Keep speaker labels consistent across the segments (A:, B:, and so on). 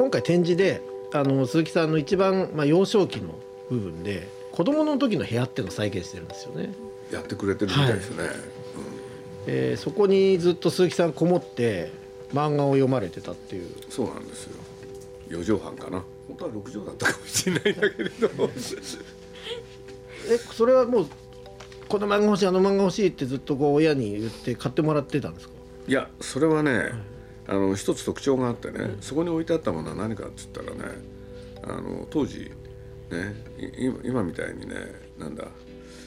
A: 今回展示であの鈴木さんの一番、まあ、幼少期の部分で子供の時の部屋っていうのを再現してるんですよね。
B: やってくれてるみたいですね、はい、
A: えー、そこにずっと鈴木さんこもって漫画を読まれてたっていう。
B: そうなんですよ。4畳半かな。本当は6畳だったかもしれないんだけれど。
A: えそれはもうこの漫画欲しいあの漫画欲しいってずっとこう親に言って買ってもらってたんですか？
B: いやそれはね、はい、あの一つ特徴があってね、うん、そこに置いてあったものは何かっつったらねあの当時ね今みたいにねなんだ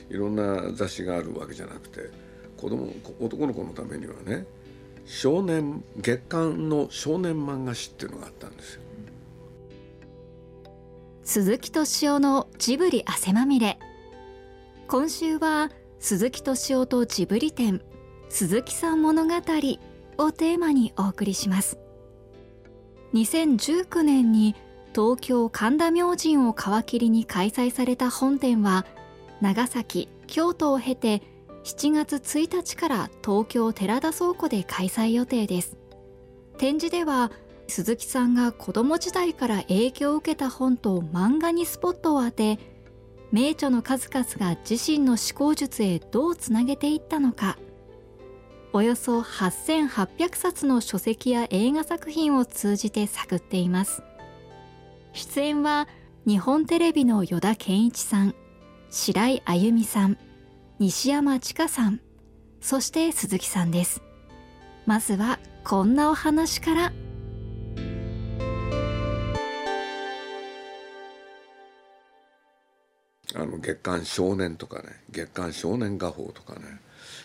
B: いろんな雑誌があるわけじゃなくて子供男の子のためにはね少年月刊の少年漫画誌っていうのがあったんですよ。
C: 鈴木敏夫のジブリ汗まみれ今週は鈴木敏夫とジブリ展鈴木さん物語をテーマにお送りします。2019年に東京神田明神を皮切りに開催された本展は長崎京都を経て7月1日から東京寺田倉庫で開催予定です。展示では鈴木さんが子供時代から影響を受けた本と漫画にスポットを当て名著の数々が自身の思考術へどうつなげていったのか。およそ8800冊の書籍や映画作品を通じて探っています。出演は日本テレビの依田健一さん白井あゆみさん西山千佳さんそして鈴木さんです。まずはこんなお話から。
B: あの月刊少年とかね月刊少年画報とかね。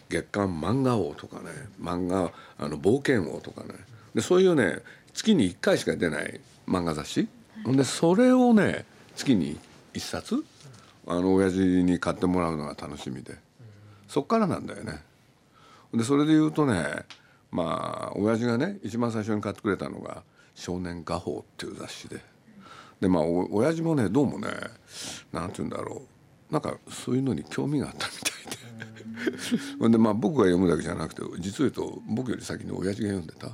B: 月刊漫画王とかね漫画あの冒険王とかね。でそういうね月に1回しか出ない漫画雑誌。でそれをね月に1冊あの親父に買ってもらうのが楽しみで。そっからなんだよね。でそれで言うとねまあ親父がね一番最初に買ってくれたのが「少年画報」っていう雑誌で。でまあお親父もねどうもねなんて言うんだろう。なんかそういうのに興味があったみたいででまあ僕が読むだけじゃなくて実を言うと僕より先に親父が読んでた、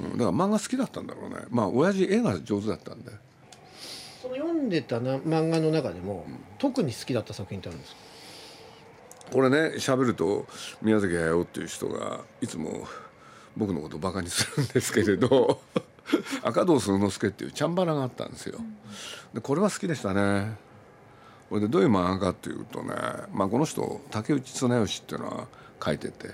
B: うん、だから漫画好きだったんだろうね。まあ親父絵が上手だったんで。
A: その読んでたな漫画の中でも、うん、特に好きだった作品ってあるんですか？
B: これね喋ると宮崎駿っていう人がいつも僕のことをバカにするんですけれど 赤堂鈴之助っていうチャンバラがあったんですよ。でこれは好きでしたね。これでどういう漫画かっていうとね、まあ、この人竹内綱吉っていうのは書いてて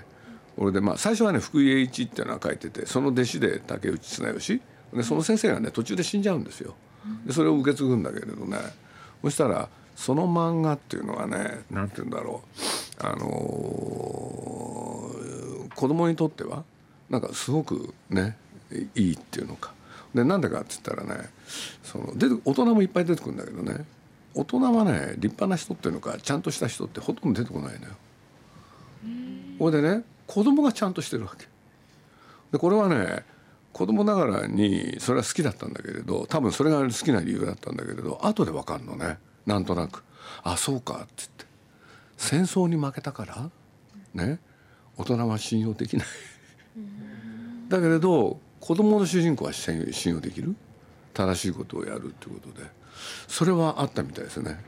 B: これでまあ最初はね福井栄一っていうのは書いててその弟子で竹内綱吉。でその先生がね途中で死んじゃうんですよ。でそれを受け継ぐんだけれどね。そしたらその漫画っていうのはね何て言うんだろう。あのー、子供にとってはなんかすごくねいいっていうのか。でなんでかって言ったらねその出て大人もいっぱい出てくるんだけどね。大人はね立派な人っていうのかちゃんとした人ってほとんど出てこないのよ。ほいでね子供がちゃんとしてるわけ。でこれはね子供ながらにそれは好きだったんだけれど多分それが好きな理由だったんだけれど後で分かんのね。なんとなく「あそうか」って言って。戦争に負けたからね。大人は信用できない。だけれど子供の主人公は信用できる。正しいことをやるっていうことで。それはあったみたいですね。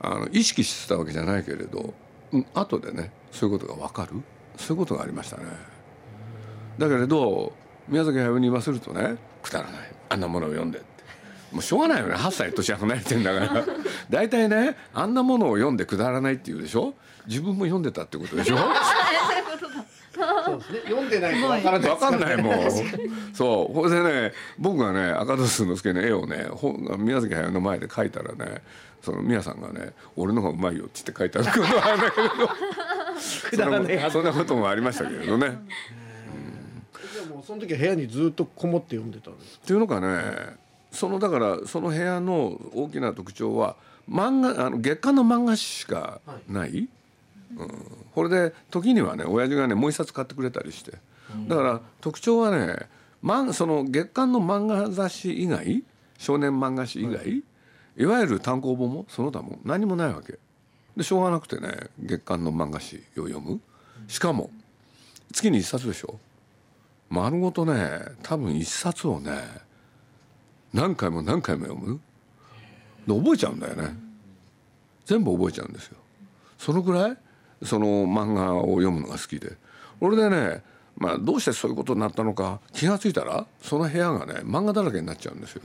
B: あの意識してたわけじゃないけれど、うん、後でねそういうことが分かる。そういうことがありましたね。だけれど宮崎駿に言わせるとねくだらない。あんなものを読んでって。もうしょうがないよね。8歳年離れてんだから。大体ねあんなものを読んでくだらないっていうでしょ？自分も読んでたってことでしょ？
A: そうですね。読んでないと分からない。
B: 分かんないもん。そう。ほいでね僕がね赤戸鈴之助の絵をね宮崎駿の前で描いたらねその宮さんがね「俺の方がうまいよ」って言って書いてあることはあるんだけどそんなこともありましたけれどね。
A: うん、もうその時は部屋にずっとこもって読んでたんです
B: っていうのかねそのだからその部屋の大きな特徴は漫画あの月刊の漫画誌しかない、はいうん、これで時にはね親父がねもう一冊買ってくれたりして。だから特徴はねその月刊の漫画雑誌以外少年漫画誌以外、い、わゆる単行本もその他も何もないわけ。でしょうがなくてね月刊の漫画誌を読む。しかも月に1冊でしょ。丸ごとね多分1冊をね何回も何回も読む。で覚えちゃうんだよね。全部覚えちゃうんですよ。そのぐらいその漫画を読むのが好きで。俺でねまあどうしてそういうことになったのか気が付いたらその部屋がね漫画だらけになっちゃうんですよ。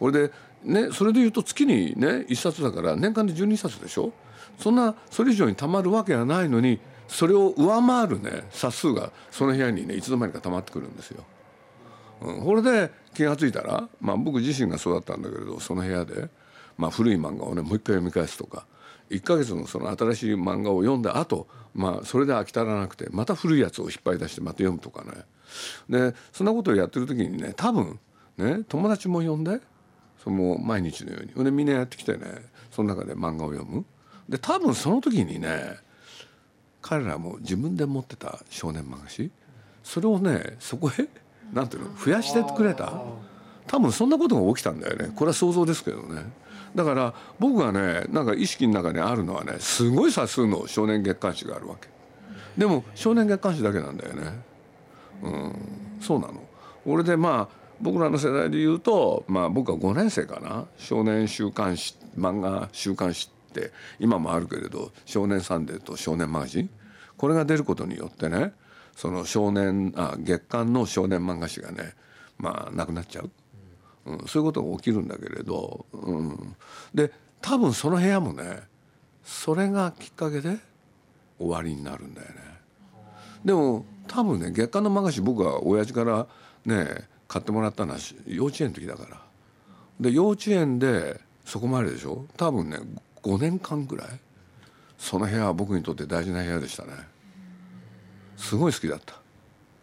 B: 俺でねそれで言うと月にね1冊だから年間で12冊でしょ？そんなそれ以上にたまるわけがないのにそれを上回るね冊数がその部屋にねいつの間にかたまってくるんですよ。うん、これで気が付いたら、まあ、僕自身がそうだったんだけれどその部屋で、まあ、古い漫画をねもう一回読み返すとか1ヶ月のその新しい漫画を読んだ後、まあそれで飽き足らなくてまた古いやつを引っ張り出してまた読むとかね。でそんなことをやってる時にね多分ね友達も呼んでその毎日のように。でみんなやってきてねその中で漫画を読む。で多分その時にね彼らも自分で持ってた少年漫画誌それをねそこへなんていうの増やしてくれた。多分そんなことが起きたんだよね。これは想像ですけどね。だから僕がねなんか意識の中にあるのはねすごい冊数の少年月刊誌があるわけ。でも少年月刊誌だけなんだよね。うん。そうなの。俺でまあ僕らの世代で言うと、まあ、僕は5年生かな。少年週刊誌漫画週刊誌って今もあるけれど「少年サンデー」と「少年マガジン」これが出ることによってねその少年あ月刊の少年漫画誌がねまあなくなっちゃう、うん、そういうことが起きるんだけれど、うん、で多分その部屋もねそれがきっかけで終わりになるんだよね。でも多分ね月刊の漫画誌僕は親父からね買ってもらったのは幼稚園の時だから。で幼稚園でそこまででしょ？多分ね5年間ぐらい。その部屋は僕にとって大事な部屋でしたね。すごい好きだった。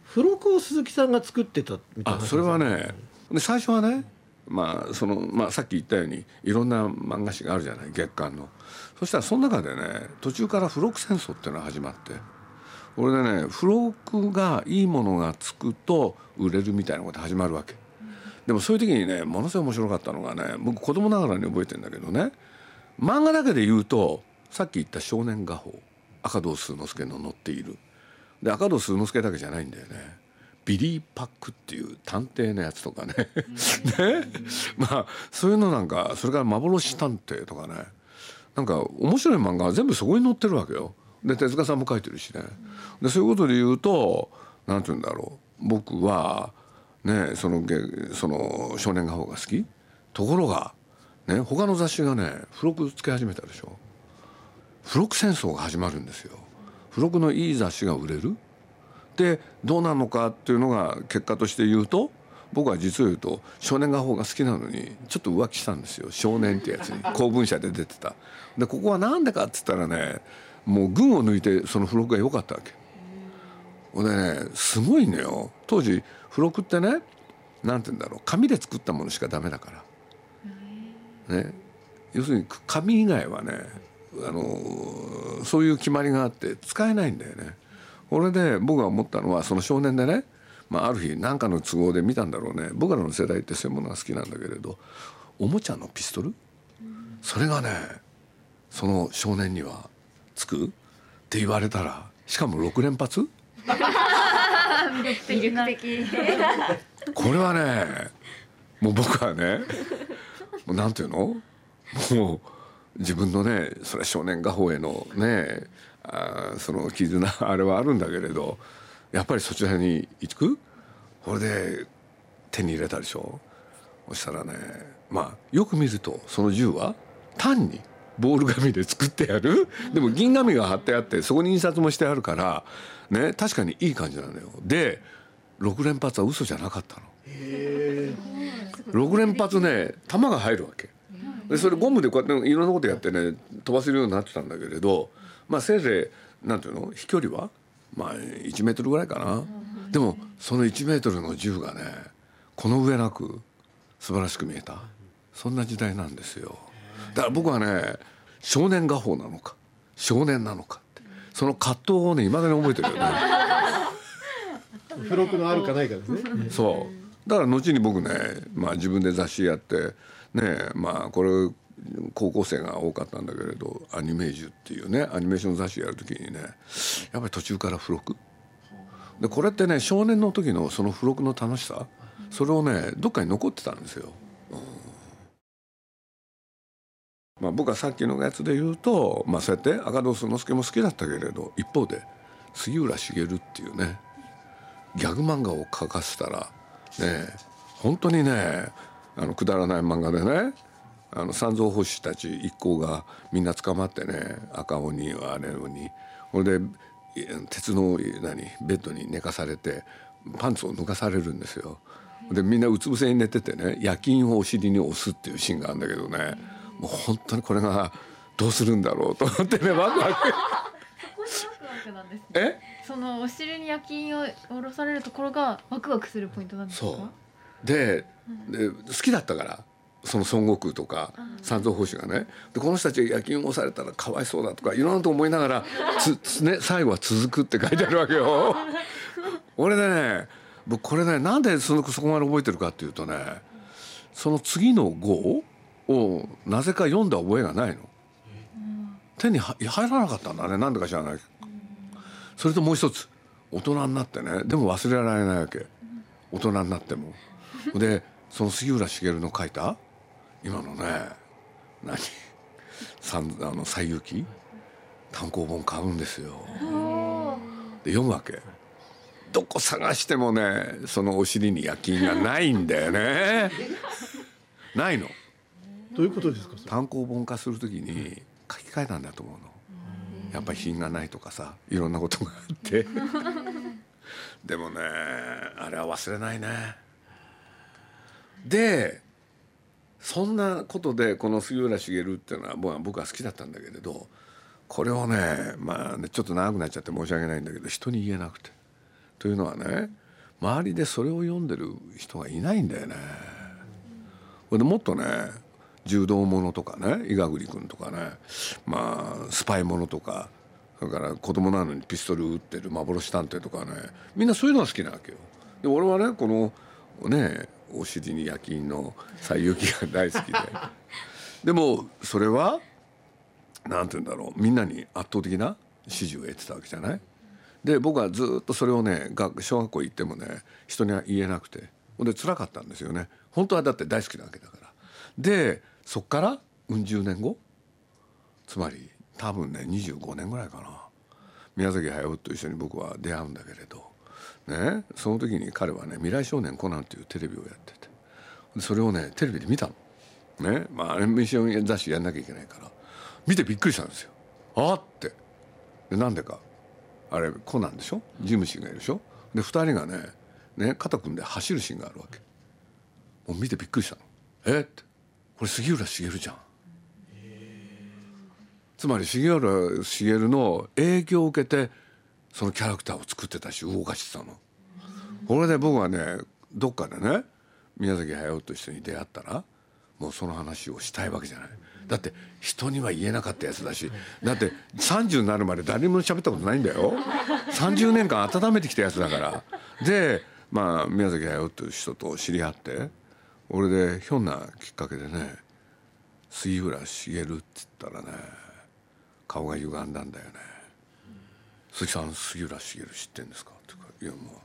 A: 付録を鈴木さんが作ってたみたいな
B: あそれはねで最初はねまあそのまあ、さっき言ったようにいろんな漫画誌があるじゃない月刊の。そしたらその中でね途中から付録戦争っていうのが始まってこれでね付録がいいものがつくと売れるみたいなこと始まるわけ。でもそういう時にねものすごい面白かったのがね僕子供ながらに覚えてんだけどね漫画だけで言うとさっき言った「少年画報」赤胴鈴之助の載っている。で赤胴鈴之助だけじゃないんだよね。ビリー・パックっていう探偵のやつとかね。ね？まあそういうのなんかそれからまぼろし探偵とかね。なんか面白い漫画は全部そこに載ってるわけよ。で手塚さんも描いてるしね。でそういうことで言うと何て言うんだろう。僕はねそのその少年画報が好き。ところがね他の雑誌がね付録つけ始めたでしょ。付録戦争が始まるんですよ。付録のいい雑誌が売れるでどうなのかっていうのが結果として言うと僕は実を言うと少年画報が好きなのにちょっと浮気したんですよ。少年ってやつに。公文社で出てた。でここは何でかっつったらねもう群を抜いてその付録が良かったわけ。でねすごいのよ。当時付録ってねなんて言うんだろう。紙で作ったものしかダメだから。ね。要するに紙以外はねあのそういう決まりがあって使えないんだよね。これで僕が思ったのはその少年でね、まあ、ある日何かの都合で見たんだろうね。僕らの世代ってそういうものが好きなんだけれどおもちゃのピストル？それがねその少年にはつく？って言われたらしかも6連発？
C: 魅力的。
B: これはねもう僕はねもうなんていうの？もう自分のねそれは少年画報へのねあその絆 あれはあるんだけれどやっぱりそちらに行く？これで手に入れたでしょ？そしたらねまあよく見るとその銃は単にボール紙で作ってやる？でも銀紙が貼ってあってそこに印刷もしてあるからね確かにいい感じなのよ。で6連発は嘘じゃなかったの。6連発ね弾が入るわけ。でそれゴムでこうやっていろんなことやってね飛ばせるようになってたんだけれどまあせいぜいなんていうの？飛距離は？まあ1メートルぐらいかな。でもその1メートルの銃がねこの上なく素晴らしく見えた。そんな時代なんですよ。だから僕はね少年画報なのか少年なのかって。その葛藤をねいまだに覚えてるよね。
A: 付録のあるかないかですね。
B: そう。だから後に僕ね、まあ、自分で雑誌やってねまあこれ高校生が多かったんだけれどアニメージュっていうねアニメーション雑誌やる時にねやっぱり途中から付録でこれってね少年の時のその付録の楽しさそれをねどっかに残ってたんですよ。うん、まあ、僕はさっきのやつで言うと、まあ、そうやって赤堂之助も好きだったけれど一方で杉浦茂っていうねギャグ漫画を描かせたらね本当にねあのくだらない漫画でねあの三蔵法師たち一行がみんな捕まってね赤鬼はあれ鬼。ほれで鉄の何ベッドに寝かされてパンツを脱がされるんですよ。でみんなうつ伏せに寝ててね夜勤をお尻に押すっていうシーンがあるんだけどねもう本当にこれがどうするんだろうと思ってねワクワク。え？
D: そのお尻に夜勤を下ろされるところがワクワクするポイントなんですか？
B: そう。でで好きだったからその孫悟空とか三蔵法師がねでこの人たちが夜勤をされたらかわいそうだとかいろんなこと思いながらつつ、ね、最後は続くって書いてあるわけよ。俺でね僕これねなんでそのそこまで覚えてるかっていうとねその次の号をなぜか読んだ覚えがないの。手に入らなかったんだねなんでか知らないそれともう一つ大人になってねでも忘れられないわけ大人になっても。でその杉浦茂の書いた今のね何？あの西遊記？単行本買うんですよ。で読むわけ。どこ探してもねそのお尻に夜勤がないんだよね。ないの。
A: どういうことですか
B: 単行本化するときに書き換えたんだと思うの。やっぱり品がないとかさいろんなことがあって でもねあれは忘れないね。でそんなことでこの杉浦茂っていうのは僕は好きだったんだけれどこれをねまあねちょっと長くなっちゃって申し訳ないんだけど人に言えなくて。というのはね周りでそれを読んでる人がいないんだよね。でもっとね柔道ものとかね伊賀栗君とかねまあスパイものとかそれから子供なのにピストル撃ってる幻探偵とかねみんなそういうのが好きなわけよ。で俺はねこのねお尻に夜勤の西遊記が大好きで。でもそれは何て言うんだろう。みんなに圧倒的な支持を得てたわけじゃない？で僕はずっとそれをね小学校行ってもね人には言えなくて。ほんで辛かったんですよね。本当はだって大好きなわけだから。でそっからうん十年後つまり多分ね25年ぐらいかな。宮崎駿と一緒に僕は出会うんだけれど。ね、その時に彼はね「未来少年コナン」というテレビをやっててそれをねテレビで見たの。ねまあアニメーション雑誌やんなきゃいけないから見てびっくりしたんですよ。あってでなんでかあれコナンでしょ？ジムシーがいるでしょ？で2人がねね肩組んで走るシーンがあるわけもう見てびっくりしたの。えってこれ杉浦茂じゃん。つまり杉浦茂の影響を受けてそのキャラクターを作ってたし動かしてたの。これで僕はねどっかでね宮崎駿と一緒に出会ったらもうその話をしたいわけじゃない。だって人には言えなかったやつだしだって30になるまで誰も喋ったことないんだよ30年間温めてきたやつだからでまあ宮崎駿という人と知り合って俺でひょんなきっかけでね杉浦茂って言ったらね顔が歪んだんだよね鈴木さん杉浦茂知ってんですか?」っていうか「いやまあ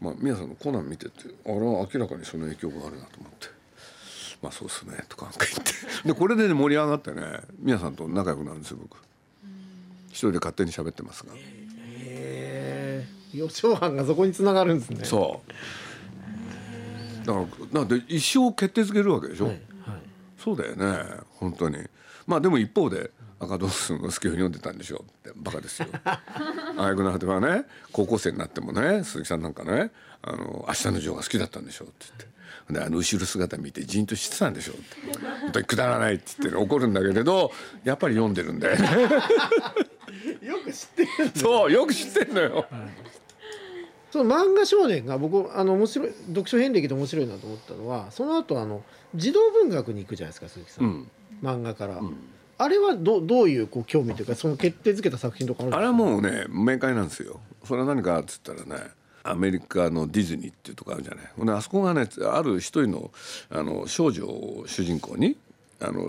B: まあ皆さんのコナン見ててあれは明らかにその影響があるなと思って「まあそうっすね」とかなんか言って。でこれでね盛り上がってね皆さんと仲良くなるんですよ僕。一人で勝手に喋ってますが。
A: へえ。予兆班がそこにつながるんですね。
B: そう。だからなんで一生決定づけるわけでしょ、はいはい、そうだよね本当に。まあでも一方で赤ドスの助を読んでたんでしょってバカですよ。あやくな果てはね高校生になってもね鈴木さんなんかね「あの明日のジョーが好きだったんでしょ」って言って。であの後ろ姿見てじんとしてたんでしょって。本当にくだらないって言って怒るんだけれどやっぱり読んでるんだよね
A: よく知ってる
B: そうよく知ってんのよ、はい、
A: その漫画少年が僕あの面白い読書遍歴で面白いなと思ったのはその後あの児童文学に行くじゃないですか鈴木さん、うん、漫画から、うんあれはどどういうこう興味というかその決定づけた作品とか
B: あれはもうね明快なんですよ。それは何かっつったらねアメリカのディズニーっていうとこあるじゃない。ほんであそこがねある一人のあの少女を主人公にあの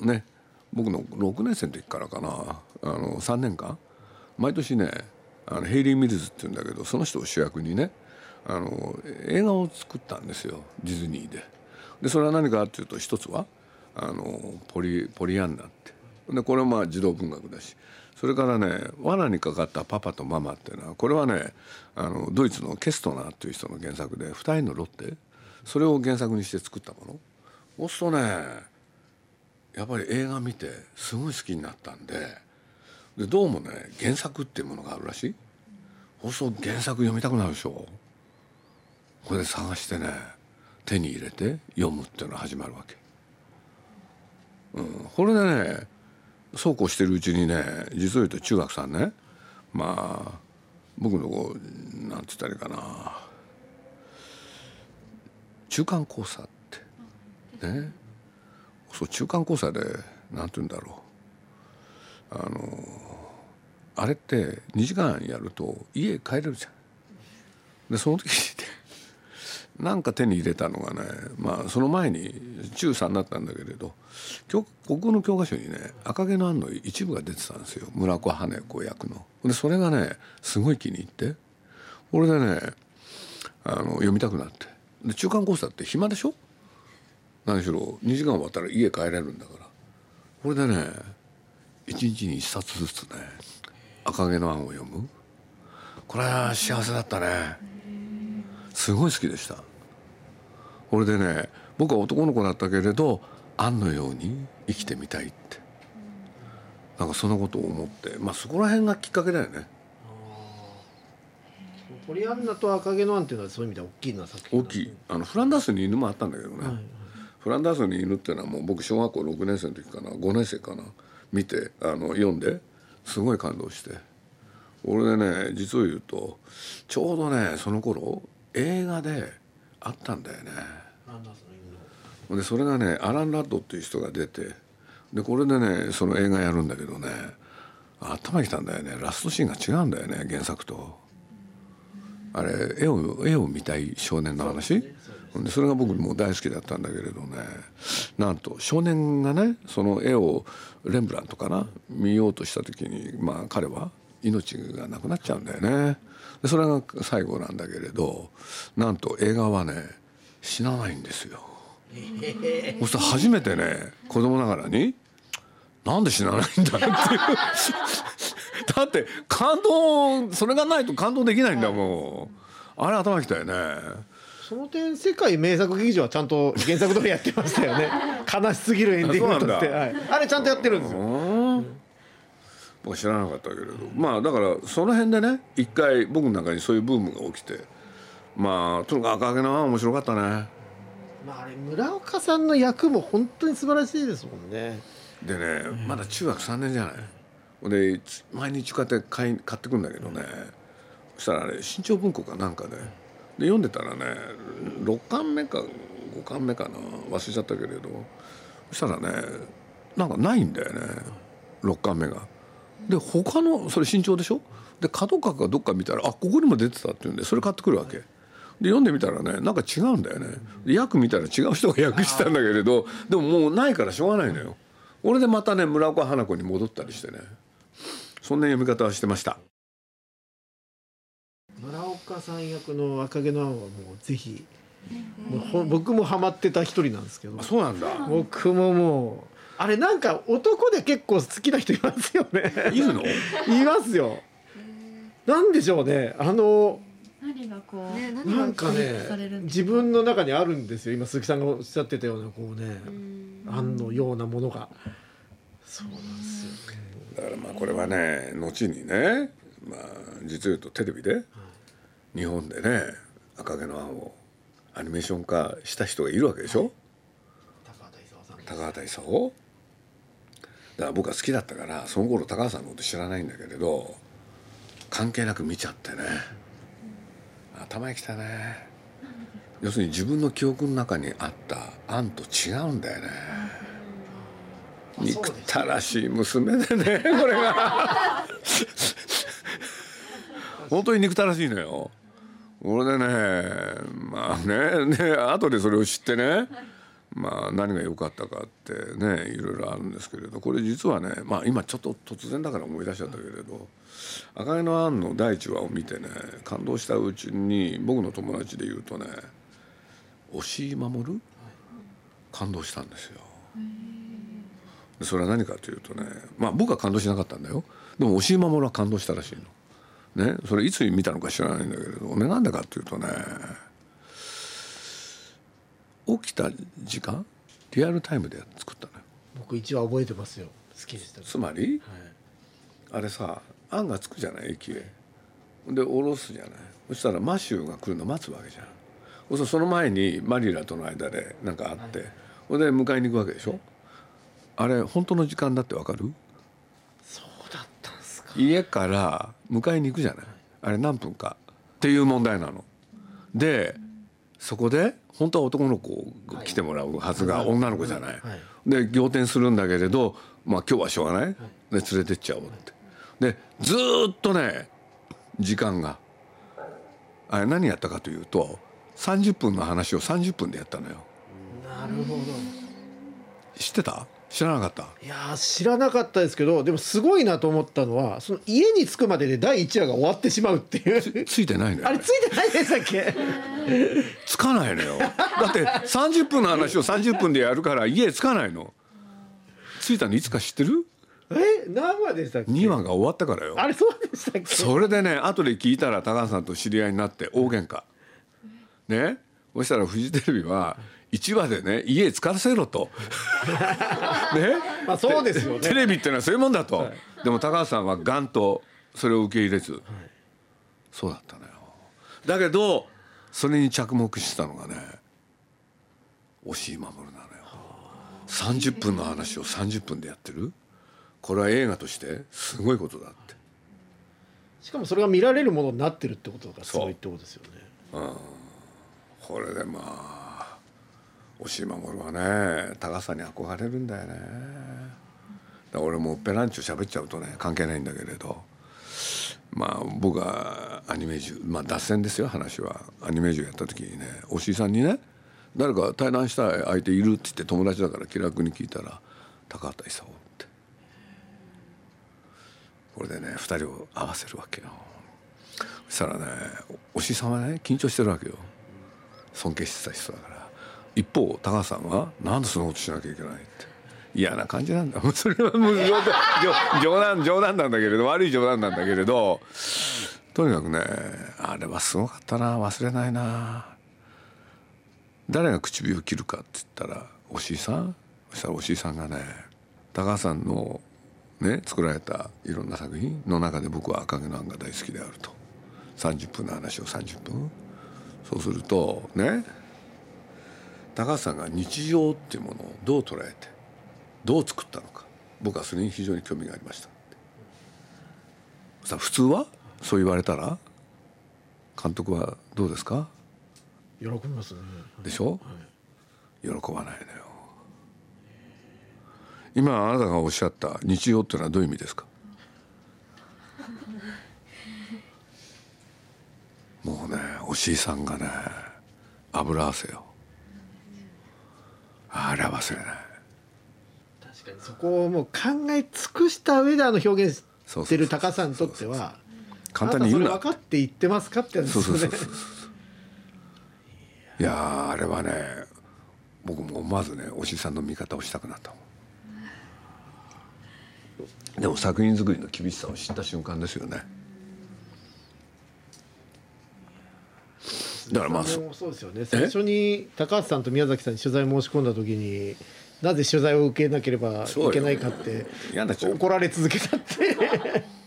B: ね僕の6年生の時からかな。あの3年間。毎年ねあのヘイリー・ミルズっていうんだけどその人を主役にねあの映画を作ったんですよ。ディズニーで。でそれは何かっていうと一つはあのポリポリアンナって。でこれはまあ児童文学だし。それからね「罠にかかったパパとママ」っていうのはこれはねあのドイツのケストナーっていう人の原作で「二人のロッテ」それを原作にして作ったもの。そうするとねやっぱり映画見てすごい好きになったんででどうもね原作っていうものがあるらしい。そうすると原作読みたくなるでしょ。これで探してね手に入れて読むっていうのが始まるわけ。うん、これでねそうこうしてるうちにね実を言うと中学さんねまあ僕のこうなんて言ったらいいかな。中間交差ってね。そう中間交差でなんて言うんだろう。あのあれって2時間やると家帰れるじゃん。でその時なんか手に入れたのがねまあその前に中3になったんだけれど国語の教科書にね「赤毛のアン」の一部が出てたんですよ。村子羽子役の。でそれがねすごい気に入ってこれでねあの読みたくなって。で中間コースだって暇でしょ？何しろ2時間終わったら家帰れるんだから。これでね1日に1冊ずつね「赤毛のアン」を読む。これは幸せだったね。すごい好きでした。これでね僕は男の子だったけれどアンのように生きてみたいって。なんかそんなことを思って。まあそこら辺がきっかけだよね。
A: ポリアンナと赤毛のアンっていうのはそういう意味では大きいな作品
B: 大きい。あのフランダースに犬もあったんだけどね、はいはい、フランダースに犬っていうのはもう僕小学校6年生の時かな。5年生かな。見てあの読んですごい感動して。俺でね実を言うとちょうどねその頃映画であったんだよね。でそれがねアラン・ラッドっていう人が出てでこれでねその映画やるんだけどね頭きたんだよねラストシーンが違うんだよね原作と。あれ絵を絵を見たい少年の話？そでそれが僕も大好きだったんだけれどねなんと少年がねその絵をレンブラントかな？見ようとした時にまあ彼は命がなくなっちゃうんだよね。でそれが最後なんだけれどなんと映画はね死なないんですよ。そして初めてね子供ながらに「なんで死なないんだ」っていう。だって感動それがないと感動できないんだもん。あれ頭きたよね。
A: その点世界名作劇場はちゃんと原作通りやってましたよね。悲しすぎるエンディングとって、はい、あれちゃんとやってるんですよ。
B: 僕知らなかったけれどまあだからその辺でね一回僕の中にそういうブームが起きてまあとにかく赤毛のアン面白かったね。
A: まああれ村岡さんの役も本当に素晴らしいですもんね。
B: でねまだ中学3年じゃない。で毎日こうやって買い買ってくんだけどねそしたらあれ新潮文庫かなんかでで読んでたらね6巻目か5巻目かな忘れちゃったけれどそしたらねなんかないんだよね6巻目が。で他のそれ身長でしょ？で角角がどっか見たらあここにも出てたっていうんでそれ買ってくるわけ。で読んでみたらねなんか違うんだよね。役見たら違う人が役したんだけれどでももうないからしょうがないのよ。俺でまたね村岡花子に戻ったりしてね。そんな読み方はしてました。
A: 村岡さん役の若気のアンはもうぜひもう僕もハマってた一人なんですけど。
B: そうなんだ。
A: 僕ももうあれなんか男で結構好きな人いますよね。
B: いるの？
A: いますよ。なんでしょうね。あの
D: 何がこう、ね、
A: なんかね自分の中にあるんですよ。今鈴木さんがおっしゃってたようなこうねあんのようなものが。そうなんですよね。
B: だからまあこれはね後にねまあ実を言うとテレビで日本でね「赤毛のアン」をアニメーション化した人がいるわけでしょ、はい、高畑勲？だから僕は好きだったからその頃高橋さんのこと知らないんだけれど関係なく見ちゃってね。頭にきたね。要するに自分の記憶の中にあった案と違うんだよね。憎たらしい娘でねこれが。本当に憎たらしいのよ。俺でねまあねね後でそれを知ってね。まあ、何が良かったかってねいろいろあるんですけれどこれ実はね、まあ、今ちょっと突然だから思い出しちゃったけれど「赤毛のアン」の第1話を見てね感動したうちに僕の友達で言うとね押井守？感動したんですよ。それは何かというとねまあ僕は感動しなかったんだよでも押井守は感動したらしいの。ね、それいつ見たのか知らないんだけれどなんでかっていうとね起きた時間？リアルタイムで作ったのよ。
A: 僕一話覚えてますよ。好きでした
B: つまり、あれさあんがつくじゃない？駅へ。で降ろすじゃない？そしたらマシューが来るの待つわけじゃん。そその前にマリラとの間で何かあって。ほ、んで迎えに行くわけでしょ？あれ本当の時間だってわかる？
A: そうだったんですか。
B: 家から迎えに行くじゃない。あれ何分か？っていう問題なの。でそこで本当は男の子が来てもらうはずが女の子じゃない。で仰天するんだけれどまあ今日はしょうがない。で連れてっちゃおうって。でずっとね時間が。あれ何やったかというと30分の話を30分でやったのよ。
A: なるほど。
B: 知ってた？知らなかった？
A: いや知らなかったですけどでもすごいなと思ったのはその家に着くまでで第1話が終わってしまうっていう。
B: ついてないのよ。
A: あれついてないでしたっけ？
B: つかないのよ。だって30分の話を30分でやるから家つかないの。着いたのいつか知ってる？
A: え何話でしたっけ
B: ？2話が終わったからよ。
A: あれそうでしたっけ？
B: それでね後で聞いたら高橋さんと知り合いになって大喧嘩。ね？そしたらフジテレビは1話でね家疲らせろと。ね？
A: まあそうですよね。
B: テレビってのはそういうもんだと、でも高橋さんはガンとそれを受け入れず、そうだったのよ。だけどそれに着目したのがね押井守なのよ。30分の話を30分でやってる？これは映画としてすごいことだって。
A: しかもそれが見られるものになってるってことがすごいってことですよね。
B: これでまあ押井守はね高さに憧れるんだよね。だから俺もペランチョ喋っちゃうとね関係ないんだけれどまあ僕はアニメ中まあ脱線ですよ話は。アニメ中やった時にね押井さんにね「誰か対談したい相手いる?」って言って友達だから気楽に聞いたら「高畑勲」って。これでね2人を合わせるわけよ。そしたらね押井さんはね緊張してるわけよ。尊敬してた人だから。一方高橋さんは「なんでそんなことしなきゃいけない」って。嫌な感じなんだ。それはもう冗談冗談なんだけれど悪い冗談なんだけれどとにかくねあれはすごかったな忘れないな。誰が唇を切るかって言ったら押井さん？そしたら押井さんがね高橋さんのね作られたいろんな作品の中で僕は赤毛のアンが大好きであると。30分の話を30分。そうするとね高橋さんが日常っていうものをどう捉えてどう作ったのか。僕はそれに非常に興味がありました。さあ普通は？そう言われたら？監督はどうですか？
A: 喜びますね。
B: でしょ、喜ばないのよ。今あなたがおっしゃった日常っていうのはどういう意味ですか？もうね押井さんがね油汗よ。あれは忘れない
A: そこをもう考え尽くした上であの表現してる高さんにとっては
B: 簡単に言うな
A: あなたそれ分かって言ってますかってやつですよね。
B: いやーあれはね僕も思わずねおじさんの味方をしたくなったでも作品作りの厳しさを知った瞬間ですよね。だからまあそ
A: うですよね。最初に高橋さんと宮崎さんに取材申し込んだ時になぜ取材を受けなければいけないかって怒られ続けたって。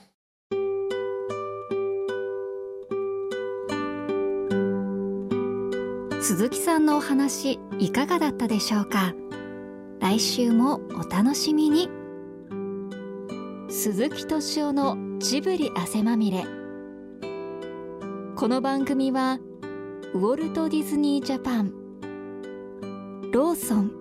C: 鈴木さんのお話いかがだったでしょうか？来週もお楽しみに。鈴木敏夫のジブリ汗まみれ。この番組はウォルト・ディズニー・ジャパン。ローソン